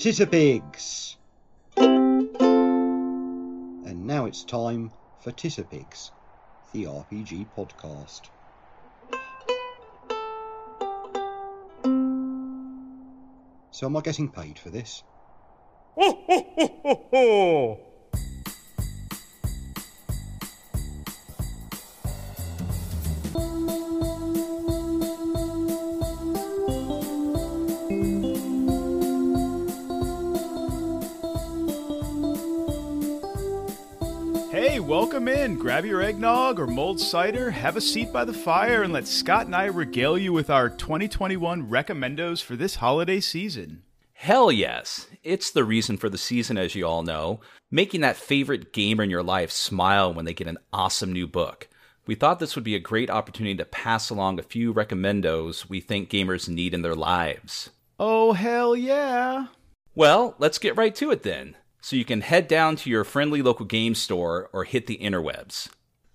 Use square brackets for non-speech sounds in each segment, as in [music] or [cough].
Titterpigs! And now it's time for Titterpigs, the RPG podcast. So, am I getting paid for this? Hey, welcome in. Grab your eggnog or mulled cider, have a seat by the fire, and let Scott and I regale you with our 2021 recommendos for this holiday season. Hell yes. It's the reason for the season, as you all know, making that favorite gamer in your life smile when they get an awesome new book. We thought this would be a great opportunity to pass along a few recommendos we think gamers need in their lives. Oh, hell yeah. Well, let's get right to it then. So you can head down to your friendly local game store or hit the interwebs.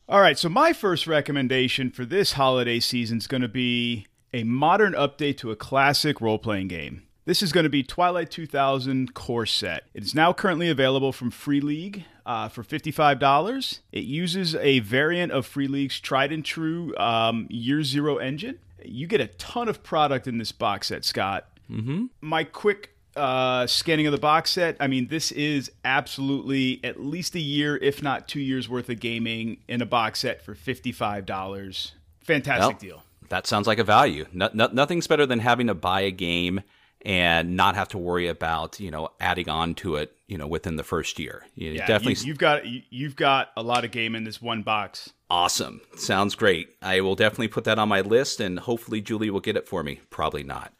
All right, so my first recommendation for this holiday season is going to be a modern update to a classic role playing game. This is going to be Twilight 2000 Core Set. It is now currently available from Free League uh, for $55. It uses a variant of Free League's tried and true um, Year Zero engine. You get a ton of product in this box set, Scott. Mm-hmm. My quick uh, scanning of the box set, I mean, this is absolutely at least a year, if not two years worth of gaming in a box set for $55. Fantastic Well, deal. That sounds like a value. No, no, nothing's better than having to buy a game and not have to worry about you know adding on to it you know within the first year. You Yeah, definitely You, you've got you- you've got a lot of game in this one box. awesome. Sounds great. I will definitely put that on my list, and hopefully Julie will get it for me. Probably not.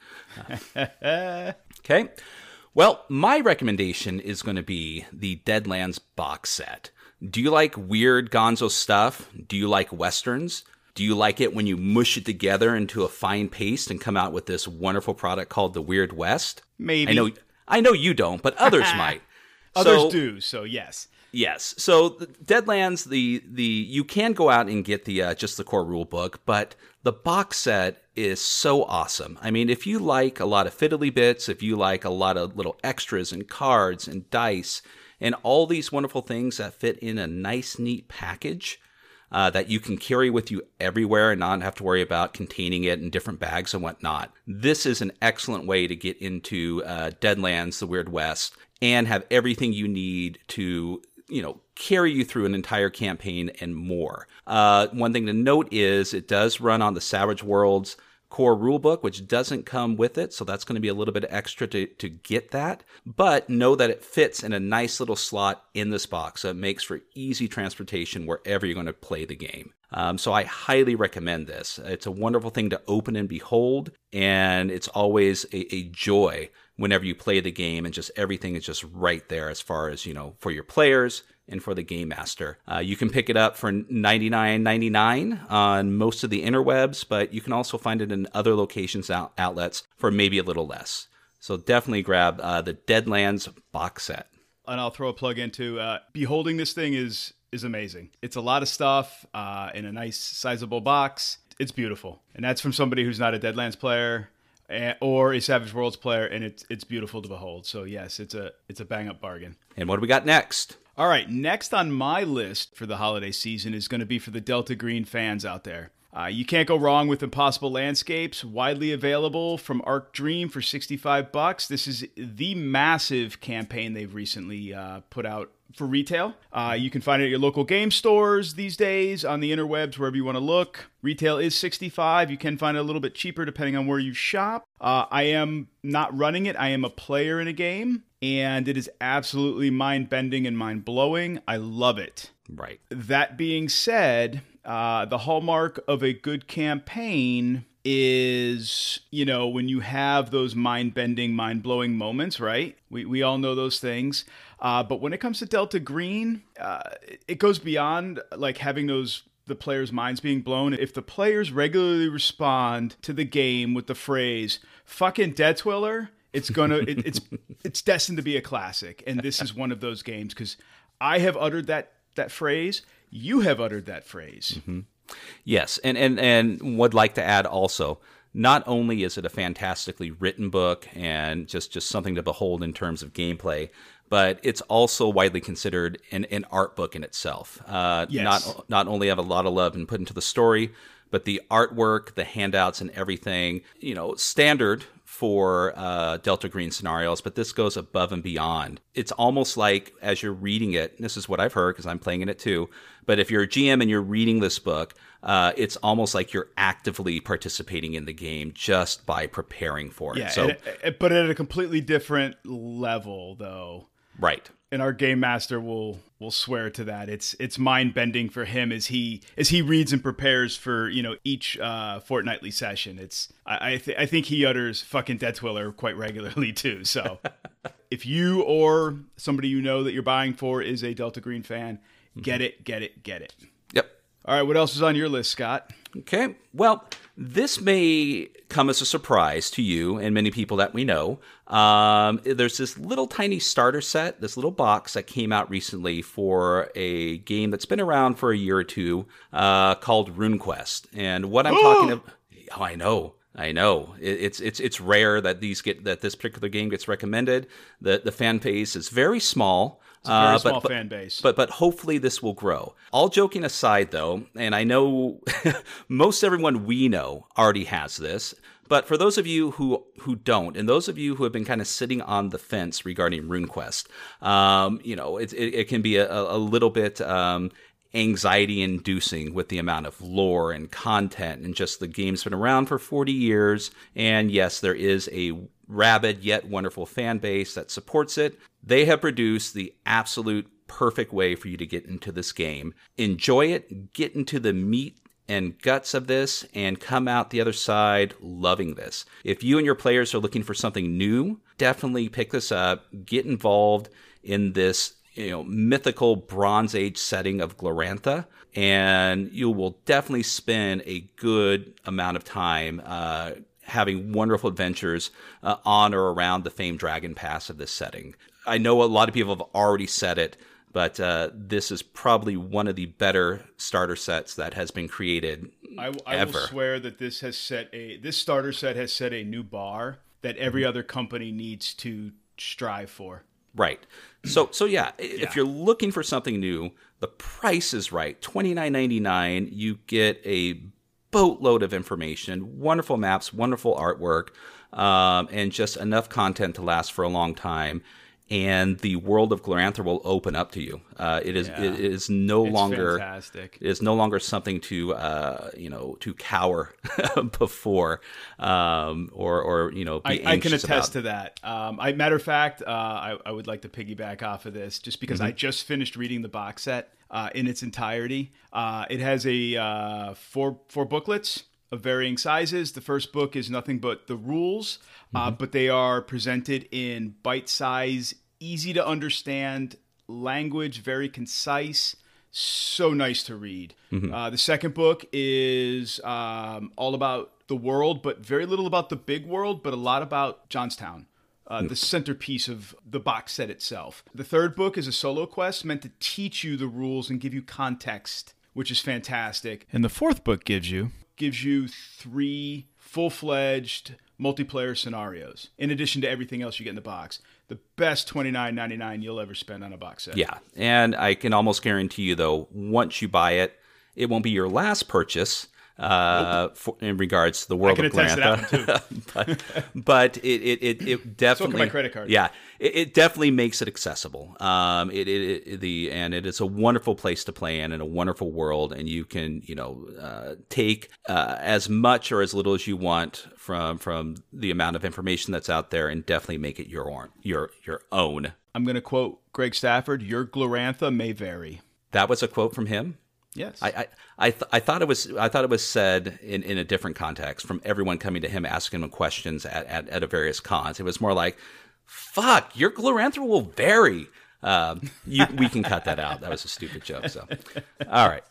[laughs] okay. Well, my recommendation is going to be the Deadlands box set. Do you like weird gonzo stuff? Do you like westerns? Do you like it when you mush it together into a fine paste and come out with this wonderful product called the Weird West? Maybe. I know I know you don't, but others [laughs] might. Others So- do. So yes. Yes. So the Deadlands, the the you can go out and get the uh, just the core rule book, but the box set is so awesome. I mean, if you like a lot of fiddly bits, if you like a lot of little extras and cards and dice and all these wonderful things that fit in a nice, neat package. Uh, that you can carry with you everywhere and not have to worry about containing it in different bags and whatnot. This is an excellent way to get into uh, Deadlands, the Weird West, and have everything you need to you know carry you through an entire campaign and more. Uh, one thing to note is it does run on the Savage Worlds core rulebook, which doesn't come with it, so that's going to be a little bit extra to, to get that. But know that it fits in a nice little slot in this box, so it makes for easy transportation wherever you're going to play the game. Um, so I highly recommend this. It's a wonderful thing to open and behold, and it's always a, a joy whenever you play the game, and just everything is just right there as far as you know for your players and for the game master. Uh, you can pick it up for $99.99 on most of the interwebs, but you can also find it in other locations out- outlets for maybe a little less. So definitely grab uh, the Deadlands box set. and I'll throw a plug into uh, beholding this thing is is amazing. It's a lot of stuff uh, in a nice sizable box. It's beautiful, and that's from somebody who's not a Deadlands player or a Savage Worlds player, and it's it's beautiful to behold. So yes, it's a it's a bang up bargain. And what do we got next? All right, next on my list for the holiday season is going to be for the Delta Green fans out there. Uh, you can't go wrong with Impossible Landscapes, widely available from Arc Dream for 65 bucks. This is the massive campaign they've recently uh, put out for retail. Uh, you can find it at your local game stores these days, on the interwebs, wherever you want to look. Retail is 65. You can find it a little bit cheaper depending on where you shop. Uh, I am not running it. I am a player in a game, and it is absolutely mind bending and mind blowing. I love it. Right. That being said, uh, the hallmark of a good campaign is, you know, when you have those mind bending, mind blowing moments, right? We, we all know those things. Uh, but when it comes to Delta Green, uh, it goes beyond like having those the players' minds being blown. If the players regularly respond to the game with the phrase "fucking dead twiller," it's gonna it, it's it's destined to be a classic. And this is one of those games because I have uttered that that phrase. You have uttered that phrase. Yes, and and and would like to add also not only is it a fantastically written book and just just something to behold in terms of gameplay, but it's also widely considered an, an art book in itself. Uh, Yes. Not not only have a lot of love been put into the story, but the artwork, the handouts, and everything, you know, standard for uh, Delta Green scenarios, but this goes above and beyond. It's almost like as you're reading it, this is what I've heard because I'm playing in it too. But if you're a GM and you're reading this book, uh, it's almost like you're actively participating in the game just by preparing for it. Yeah, so and- and- but at a completely different level, though. Right, And our game master will will swear to that. It's it's mind bending for him as he as he reads and prepares for you know each uh, fortnightly session. It's I I, th- I think he utters fucking dead twiller quite regularly [laughs] too. So [laughs] if you or somebody you know that you're buying for is a Delta Green fan, get it, get it, get it. yep. All right, what else is on your list, Scott? Okay. Well, this may come as a surprise to you and many people that we know. Um, there's this little tiny starter set, this little box that came out recently for a game that's been around for a year or two uh, called RuneQuest. And what I'm talking about, oh, I know. I know It- it's it's it's rare that these get that this particular game gets recommended. The the fan base is very small. It's a very uh, small but, fan base. But but hopefully this will grow. All joking aside, though, and I know [laughs] most everyone we know already has this. But for those of you who who don't, and those of you who have been kind of sitting on the fence regarding RuneQuest, um, you know, it, it, it can be a, a little bit um, anxiety inducing with the amount of lore and content and just the game's been around for 40 years and yes there is a rabid yet wonderful fan base that supports it they have produced the absolute perfect way for you to get into this game. Enjoy it. Get into the meat and guts of this and come out the other side loving this. If you and your players are looking for something new, definitely pick this up, get involved in this you know mythical bronze age setting of glorantha and you will definitely spend a good amount of time uh, having wonderful adventures uh, on or around the famed dragon pass of this setting i know a lot of people have already said it but uh, this is probably one of the better starter sets that has been created I, I ever. will swear that this has set a this starter set has set a new bar that every other company needs to strive for. Right. So so yeah, i- if you're looking for something new, the price is right. Twenty nine ninety nine. You get a boatload of information, wonderful maps, wonderful artwork, um, and just enough content to last for a long time. And the world of Glorantha will open up to you. Uh, it is it is no It's longer fantastic. it is no longer something to uh, you know to cower [laughs] before um, or or you know be I, I can attest about. to that. Um, I, matter of fact, uh, I, I would like to piggyback off of this just because Mm-hmm. I just finished reading the box set uh, in its entirety. Uh, it has a uh, four four booklets of varying sizes. The first book is nothing but the rules, uh, Mm-hmm. but they are presented in bite size, easy to understand language, very concise. So nice to read. Uh, the second book is um, all about the world, but very little about the big world, but a lot about Jonstown, uh, the centerpiece of the box set itself. The third book is a solo quest meant to teach you the rules and give you context, which is fantastic. And the fourth book gives you gives you three full-fledged multiplayer scenarios in addition to everything else you get in the box. The best twenty nine ninety nine you'll ever spend on a box set. Yeah, and I can almost guarantee you though, once you buy it, it won't be your last purchase. Uh, for, in regards to the world of attest to that Glorantha, [laughs] but, but it it it, it [laughs] definitely my credit card. Yeah, it, it definitely makes it accessible. Um, it, it, it the and it is a wonderful place to play in and a wonderful world, and you can you know uh, take uh, as much or as little as you want from from the amount of information that's out there, and definitely make it your own your your own. I'm going to quote Greg Stafford, your Glorantha may vary. That was a quote from him. Yes. I I I, th- I thought it was I thought it was said in, in a different context from everyone coming to him asking him questions at, at, at a various cons. It was more like, "Fuck, your Glorantha will vary." Um, you, we can cut that out. That was a stupid joke. So, all right.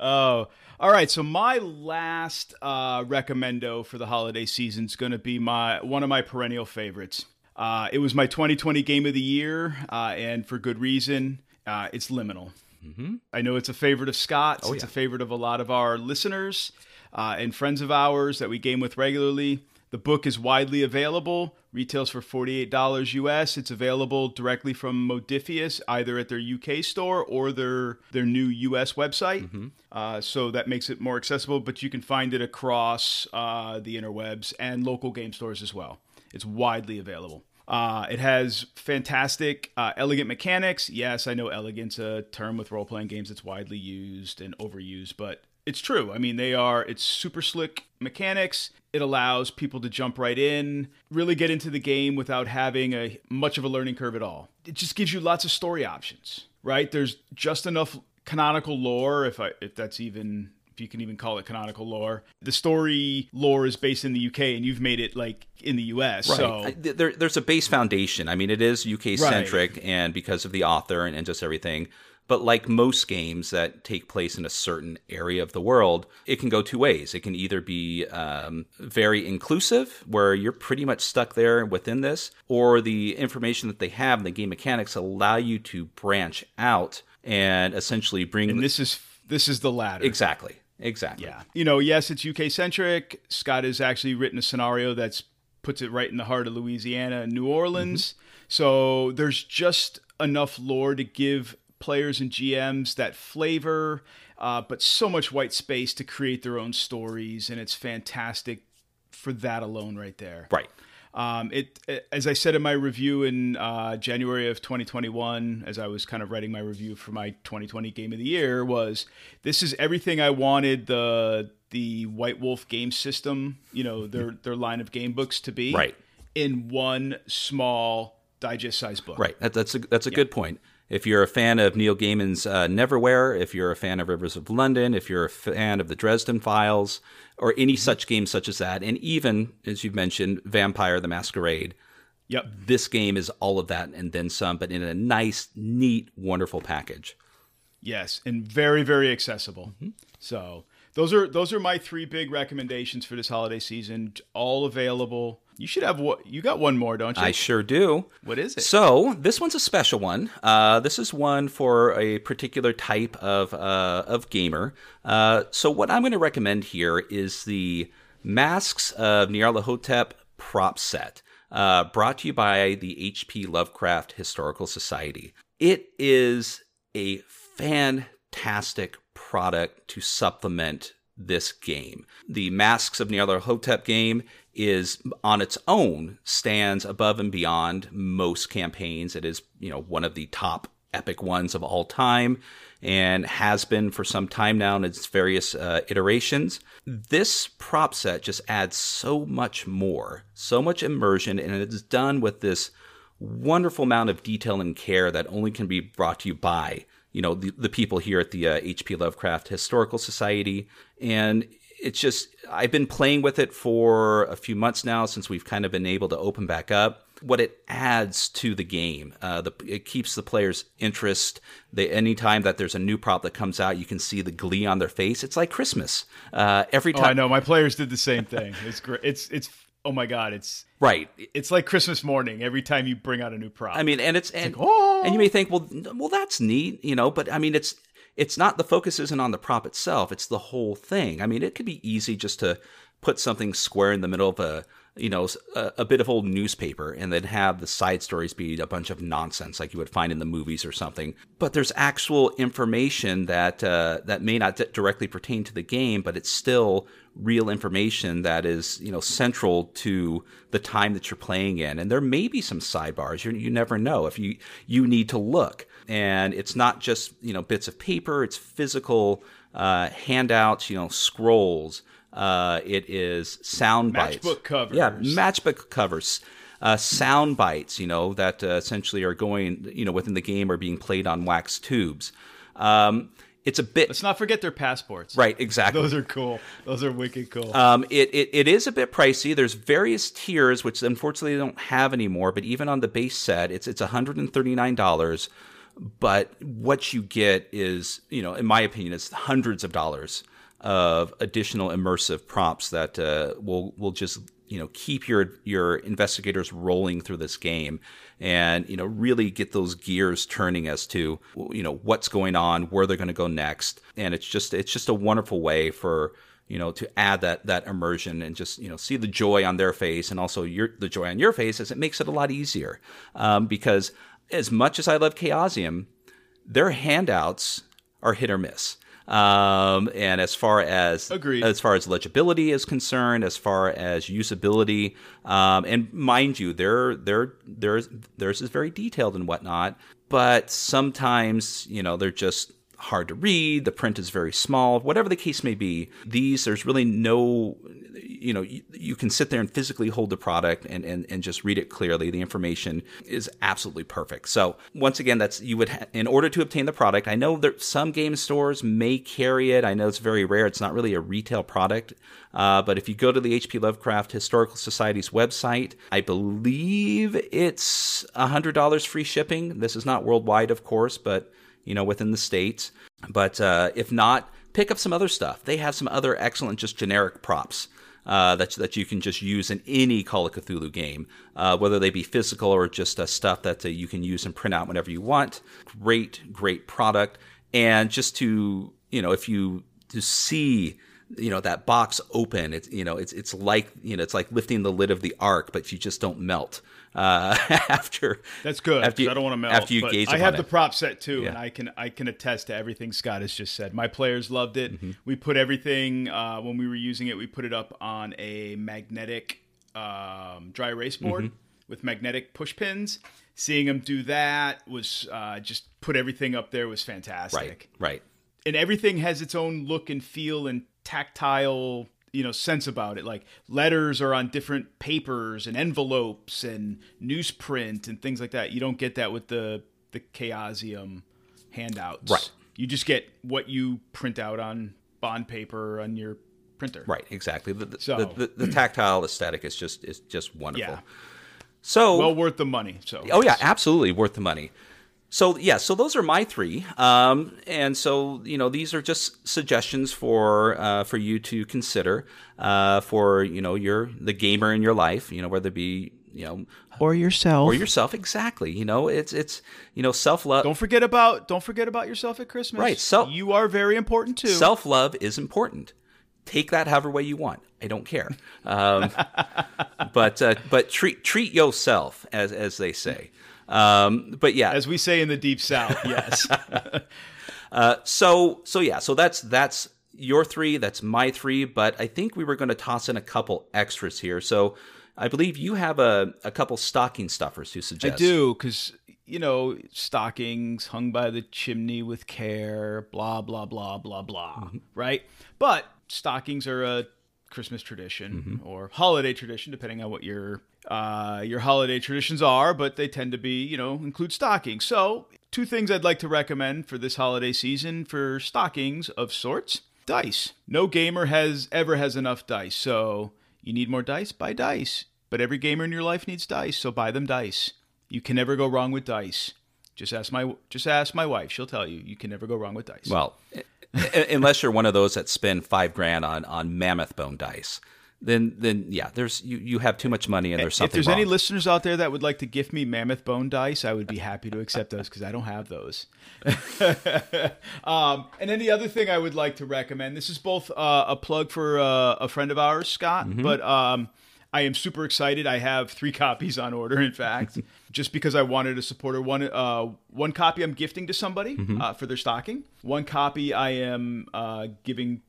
Oh, all right. So my last uh, recommendo for the holiday season is going to be my one of my perennial favorites. Uh, it was my 2020 game of the year, uh, and for good reason. Uh, it's Liminal. I know it's a favorite of Scott's. it's a favorite of a lot of our listeners. uh, and friends of ours that we game with regularly. The book is widely available, retails for $48 US. It's available directly from Modiphius, either at their UK store or their, their new US website. Mm-hmm. Uh, so that makes it more accessible, but you can find it across uh, the interwebs and local game stores as well. It's widely available. Uh, it has fantastic, uh, elegant mechanics. Yes, I know elegant's a term with role playing games that's widely used and overused, but it's true. I mean, they are, it's super slick mechanics. It allows people to jump right in, really get into the game without having a much of a learning curve at all. It just gives you lots of story options, right? There's just enough canonical lore, if I, if that's even if you can even call it canonical lore. The story lore is based in the UK, and you've made it like in the US. Right. So there, there's a base foundation. I mean, it is UK centric, right. and because of the author and, and just everything. But like most games that take place in a certain area of the world, it can go two ways. It can either be um, very inclusive, where you're pretty much stuck there within this, or the information that they have and the game mechanics allow you to branch out and essentially bring. And this is this is the latter. Exactly. Exactly. Yeah. You know, yes, it's UK centric. Scott has actually written a scenario that's puts it right in the heart of Louisiana and New Orleans. Mm-hmm. So there's just enough lore to give players and GMs that flavor, uh, but so much white space to create their own stories, and it's fantastic for that alone, right there. Right. Um, it, as I said in my review in uh, January of 2021, as I was kind of writing my review for my 2020 Game of the Year, was this is everything I wanted the the White Wolf game system, you know, their their line of game books to be, right, in one small digest size book. Right. That, that's a that's a yeah. good point. If you're a fan of Neil Gaiman's uh, Neverwhere, if you're a fan of Rivers of London, if you're a fan of the Dresden Files, or any such game such as that, and even as you've mentioned, Vampire the Masquerade. Yep. This game is all of that and then some, but in a nice, neat, wonderful package. Yes, and very, very accessible. Mm-hmm. So those are those are my three big recommendations for this holiday season. All available. You should have what you got one more, don't you? I sure do. What is it? So this one's a special one. Uh, this is one for a particular type of uh, of gamer. Uh, so what I'm going to recommend here is the Masks of Nyarlathotep prop set, uh, brought to you by the H.P. Lovecraft Historical Society. It is a fantastic product to supplement this game. The Masks of Nyarlathotep game is on its own stands above and beyond most campaigns. It is, you know, one of the top epic ones of all time and has been for some time now in its various uh, iterations. This prop set just adds so much more, so much immersion, and it's done with this wonderful amount of detail and care that only can be brought to you by you know the, the people here at the uh, H.P. Lovecraft Historical Society, and it's just I've been playing with it for a few months now since we've kind of been able to open back up. What it adds to the game, uh, the, it keeps the players' interest. They, anytime that there's a new prop that comes out, you can see the glee on their face. It's like Christmas. Uh, every time, oh, I know my players did the same thing. It's great. It's it's oh my god, it's right. It's like Christmas morning every time you bring out a new prop. I mean, and it's, it's and, like, oh! and you may think, well, well, that's neat, you know, but I mean, it's it's not the focus isn't on the prop itself; it's the whole thing. I mean, it could be easy just to put something square in the middle of a you know, a, a, bit of old newspaper and then have the side stories be a bunch of nonsense like you would find in the movies or something. But there's actual information that uh, that may not d- directly pertain to the game, but it's still real information that is, you know, central to the time that you're playing in. And there may be some sidebars. You, you never know if you you need to look. And it's not just you know bits of paper; it's physical uh, handouts, you know, scrolls. Uh, it is sound bites. Matchbook covers. Yeah, matchbook covers. Uh, sound bites, you know, that uh, essentially are going, you know, within the game are being played on wax tubes. Um, it's a bit. Let's not forget their passports. Right, exactly. Those are cool. Those are wicked cool. Um, it, it, it is a bit pricey. There's various tiers, which unfortunately they don't have anymore. But even on the base set, it's it's 139 dollars. But what you get is, you know, in my opinion, it's hundreds of dollars of additional immersive props that uh, will will just you know keep your your investigators rolling through this game and you know really get those gears turning as to you know what's going on where they're going to go next and it's just it's just a wonderful way for you know, to add that that immersion and just you know see the joy on their face and also your the joy on your face, as it makes it a lot easier. Um, because as much as I love Chaosium, their handouts are hit or miss. Um, and as far as Agreed. as far as legibility is concerned, as far as usability, um, and mind you, their their theirs theirs is very detailed and whatnot. But sometimes, you know, they're just hard to read. The print is very small. Whatever the case may be, these there's really no, you know, you, you can sit there and physically hold the product and, and and just read it clearly. The information is absolutely perfect. So once again, that's you would ha- in order to obtain the product. I know that some game stores may carry it. I know it's very rare. It's not really a retail product. Uh, but if you go to the H.P. Lovecraft Historical Society's website, I believe it's $100 free shipping. This is not worldwide, of course, but you know, within the states. But uh, if not, pick up some other stuff. They have some other excellent, just generic props. Uh, that that you can just use in any Call of Cthulhu game, uh, whether they be physical or just uh, stuff that uh, you can use and print out whenever you want. Great, great product, and just to you know, if you to see you know that box open, it's you know it's it's like you know it's like lifting the lid of the ark, but you just don't melt uh, [laughs] after. That's good. After you, I don't want to melt. after you gaze I have it. the prop set too, Yeah. and I can I can attest to everything Scott has just said. My players loved it. Mm-hmm. We put everything uh, when we were using it. We put it up on a magnetic um, dry erase board Mm-hmm. with magnetic push pins. Seeing them do that was uh, just put everything up there was fantastic Right, right. and everything has its own look and feel and tactile you know sense about it like letters are on different papers and envelopes and newsprint and things like that you don't get that with the the chaosium handouts Right. you just get what you print out on bond paper on your printer Right, exactly. The, the, So- the, the, the tactile aesthetic is just is just wonderful. yeah So, well worth the money so oh yeah, absolutely worth the money. So yeah, so those are my three, um, and so you know these are just suggestions for uh, for you to consider uh, for you know your the gamer in your life, you know whether it be you know or yourself or yourself exactly. You know it's it's you know self love. don't forget about don't forget about yourself at christmas Right, so- you are very important too Self love is important. Take that however way you want. I don't care. Um, [laughs] but uh, but treat treat yourself as as they say. Um, but yeah, as we say in the deep south [laughs] yes uh, so so yeah, so that's that's your three. That's my three. But I think we were going to toss in a couple extras here. So I believe you have a a couple stocking stuffers to suggest. I do because you know stockings hung by the chimney with care, blah blah blah blah blah, right? But stockings are a Christmas tradition or holiday tradition, depending on what your uh, your holiday traditions are. But they tend to be, you know, include stockings. So two things I'd like to recommend for this holiday season for stockings of sorts: dice. No gamer has ever has enough dice, so you need more dice. Buy dice. But every gamer in your life needs dice, so buy them dice. You can never go wrong with dice. Just ask my just ask my wife; she'll tell you you can never go wrong with dice. Well, [laughs] unless you're one of those that spend five grand on on mammoth bone dice, then then yeah, there's you you have too much money and there's something. if there's wrong. any listeners out there that would like to gift me mammoth bone dice, I would be happy to accept those because I don't have those. [laughs] um, and then the other thing I would like to recommend this is both uh, a plug for uh, a friend of ours, Scott, Mm-hmm. but um, I am super excited. I have three [laughs] copies on order, in fact, [laughs] just because I wanted to support her. One, uh, one copy I'm gifting to somebody Mm-hmm. uh, for their stocking. One copy I am uh, giving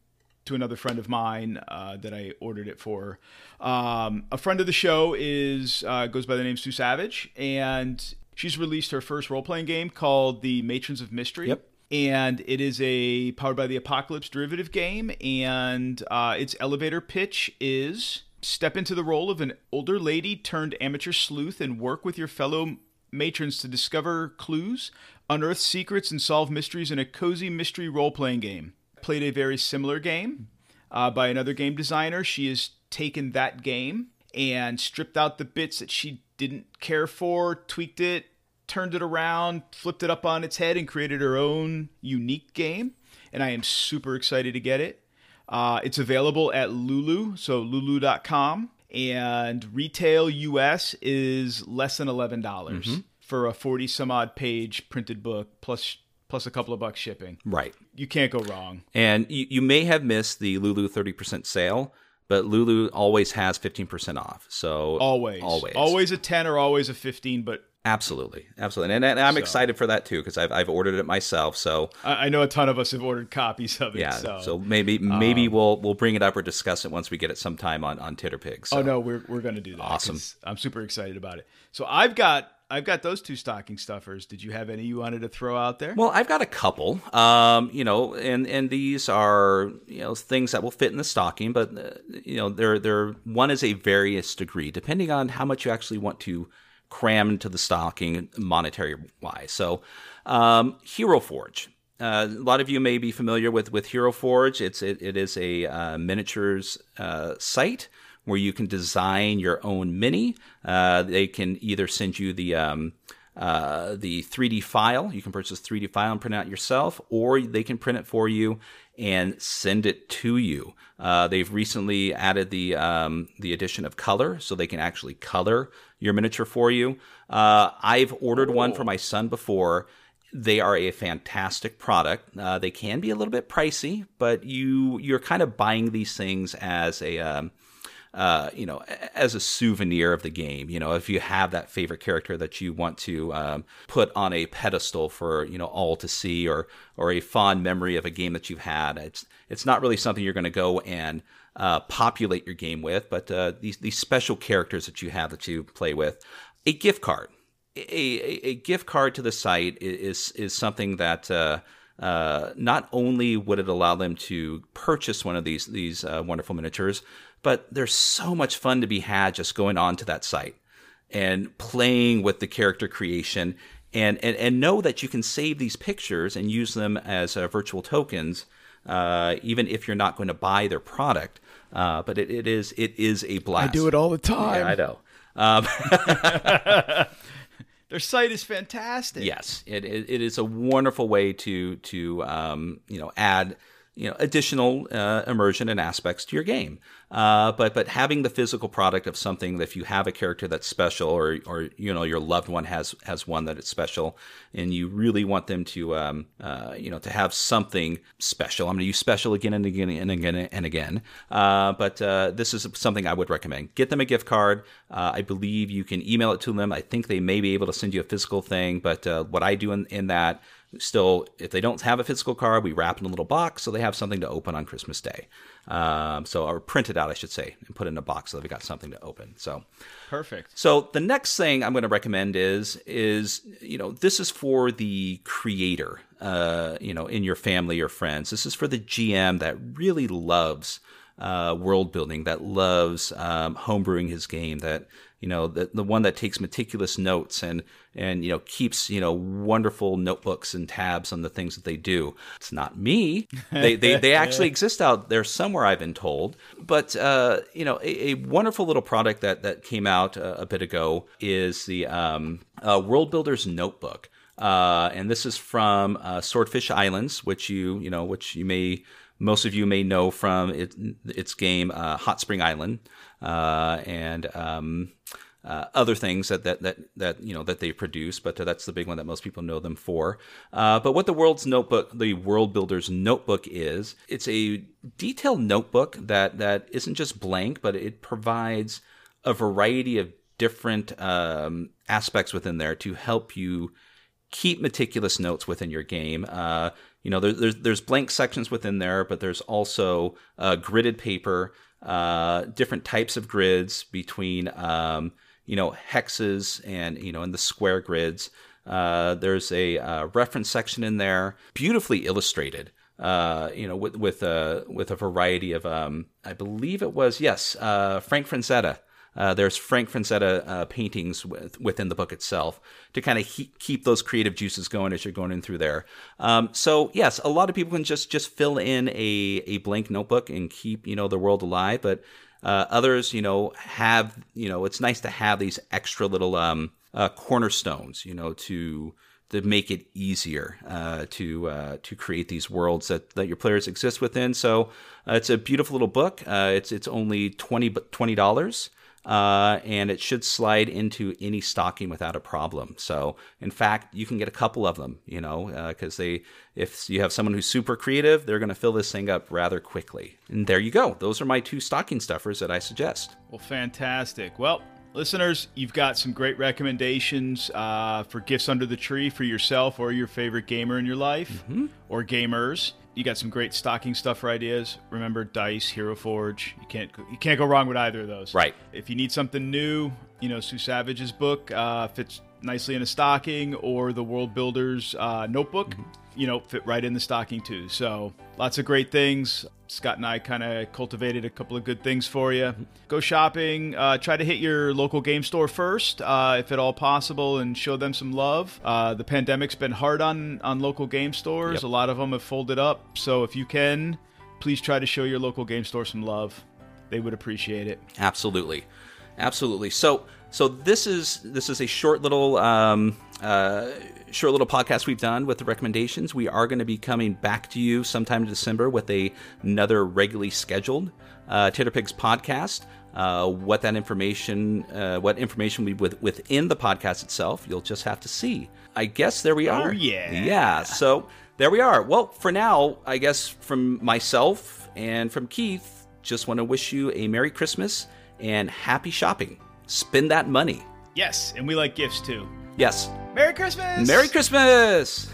to another friend of mine uh, that I ordered it for. Um, a friend of the show is uh, goes by the name Sue Savage, and she's released her first role playing game called The Matrons of Mystery. Yep. And it is a powered by the Apocalypse derivative game, and uh, its elevator pitch is step into the role of an older lady turned amateur sleuth and work with your fellow matrons to discover clues, unearth secrets, and solve mysteries in a cozy mystery role playing game. Played a very similar game uh, by another game designer. She has taken that game and stripped out the bits that she didn't care for, tweaked it, turned it around, flipped it up on its head, and created her own unique game. And I am super excited to get it. Uh, it's available at Lulu, so lulu.com, and retail US is less than $11 for a 40 some odd page printed book plus plus a couple of bucks shipping. Right. You can't go wrong. And you, you may have missed the Lulu 30% sale, but Lulu always has 15% off. So Always. always. Always a 10 or always a 15, but Absolutely. Absolutely. And, and I'm So- excited for that too because I've, I've ordered it myself. So I, I know a ton of us have ordered copies of it. yeah. So, So, maybe maybe we'll we'll bring it up or discuss it once we get it sometime on, on Titterpig. So. oh no, we're we're gonna do that. Awesome, I'm super excited about it. So I've got I've got those two stocking stuffers. Did you have any you wanted to throw out there? Well, I've got a couple, um, you know, and and these are you know things that will fit in the stocking, but uh, you know, they're they're one is a various degree depending on how much you actually want to cram into the stocking monetary wise. So, um, Hero Forge. Uh, a lot of you may be familiar with with Hero Forge. It's it, it is a uh, miniatures uh, site where you can design your own mini. Uh, they can either send you the um, uh, the 3D file. You can purchase 3D file and print it out yourself, or they can print it for you and send it to you. Uh, they've recently added the um, the addition of color, so they can actually color your miniature for you. Uh, I've ordered one for my son before. They are a fantastic product. Uh, they can be a little bit pricey, but you you're kind of buying these things as a um, uh, you know, as a souvenir of the game. You know, if you have that favorite character that you want to um, put on a pedestal for you know all to see, or or a fond memory of a game that you've had, it's it's not really something you're going to go and uh, populate your game with, but uh, these these special characters that you have that you play with, a gift card. A, a, a gift card to the site is is something that uh, uh, not only would it allow them to purchase one of these these uh, wonderful miniatures, but there's so much fun to be had just going on to that site and playing with the character creation and and, and know that you can save these pictures and use them as uh, virtual tokens uh, even if you're not going to buy their product uh, but it, it is it is a I blast I do it all the time. yeah, I know um, [laughs] Their site is fantastic. Yes, it, it, it is a wonderful way to to um, you know add you know additional uh, immersion and aspects to your game. Uh, but but having the physical product of something that if you have a character that's special or or you know your loved one has has one that is special and you really want them to um, uh, you know to have something special. I'm going to use special again and again and again and again. Uh, but uh, this is something I would recommend. Get them a gift card. Uh, I believe you can email it to them. I think they may be able to send you a physical thing. But what I do in, in that still if they don't have a physical card we wrap in a little box so they have something to open on christmas day um, so or print it out i should say and put it in a box so they've got something to open so Perfect. so the next thing I'm going to recommend is is you know this is for the creator, uh, you know, in your family or friends. This is for the GM that really loves uh, world building, that loves um, homebrewing his game, that you know the the one that takes meticulous notes and and you know keeps you know wonderful notebooks and tabs on the things that they do. It's not me. They they, they [laughs] actually exist out there somewhere. I've been told, but uh, you know a, a wonderful little product that that came out a, a bit ago is the um, uh, World Builders Notebook. Uh, and this is from uh, Swordfish Islands, which you you know, which you may most of you may know from it, its game uh, Hot Spring Island, uh, and um, uh, other things that, that that that you know that they produce. But that's the big one that most people know them for. Uh, but what the World's Notebook, the World Builders Notebook, is it's a detailed notebook that that isn't just blank, but it provides a variety of different um, aspects within there to help you keep meticulous notes within your game. Uh, you know, there, there's there's blank sections within there, but there's also uh, gridded paper, uh, different types of grids between um, you know hexes and you know and the square grids. Uh, there's a uh, reference section in there, beautifully illustrated. Uh, you know, with with a with a variety of, um, I believe it was yes, uh, Frank Franzetta. Uh, there's Frank Franzetta uh, paintings with, within the book itself to kind of he- keep those creative juices going as you're going in through there. Um, so yes, a lot of people can just just fill in a a blank notebook and keep you know the world alive, but uh, others you know have you know it's nice to have these extra little um, uh, cornerstones you know to to make it easier uh, to uh, to create these worlds that, that your players exist within. So uh, it's a beautiful little book. Uh, it's it's only 20 dollars. Uh, and it should slide into any stocking without a problem. So, in fact, you can get a couple of them, you know, because uh, they, if you have someone who's super creative, they're going to fill this thing up rather quickly. And there you go. Those are my two stocking stuffers that I suggest. Well, fantastic. Well, listeners, you've got some great recommendations uh, for gifts under the tree for yourself or your favorite gamer in your life mm-hmm. or gamers you got some great stocking stuffer ideas. Remember Dice, Hero Forge. You can't you can't go wrong with either of those. Right. If you need something new, you know Sue Savage's book uh, fits nicely in a stocking, or the World Builders uh, notebook. Mm-hmm you know, fit right in the stocking too. So lots of great things. Scott and I kind of cultivated a couple of good things for you. Go shopping. Uh, try to hit your local game store first, uh, if at all possible, and show them some love. Uh, the pandemic's been hard on on local game stores. Yep. A lot of them have folded up. So if you can, please try to show your local game store some love. They would appreciate it. Absolutely, absolutely. So so this is this is a short little um, uh, short little podcast we've done with the recommendations. We are going to be coming back to you sometime in December with a, another regularly scheduled uh, Titterpigs podcast. Uh, what that information, uh, what information we with within the podcast itself, you'll just have to see. I guess there we are. Oh yeah, yeah. So there we are. Well, for now, I guess from myself and from Keith, just want to wish you a Merry Christmas and happy shopping. Spend that money. Yes, and we like gifts too. Yes. Merry Christmas! Merry Christmas!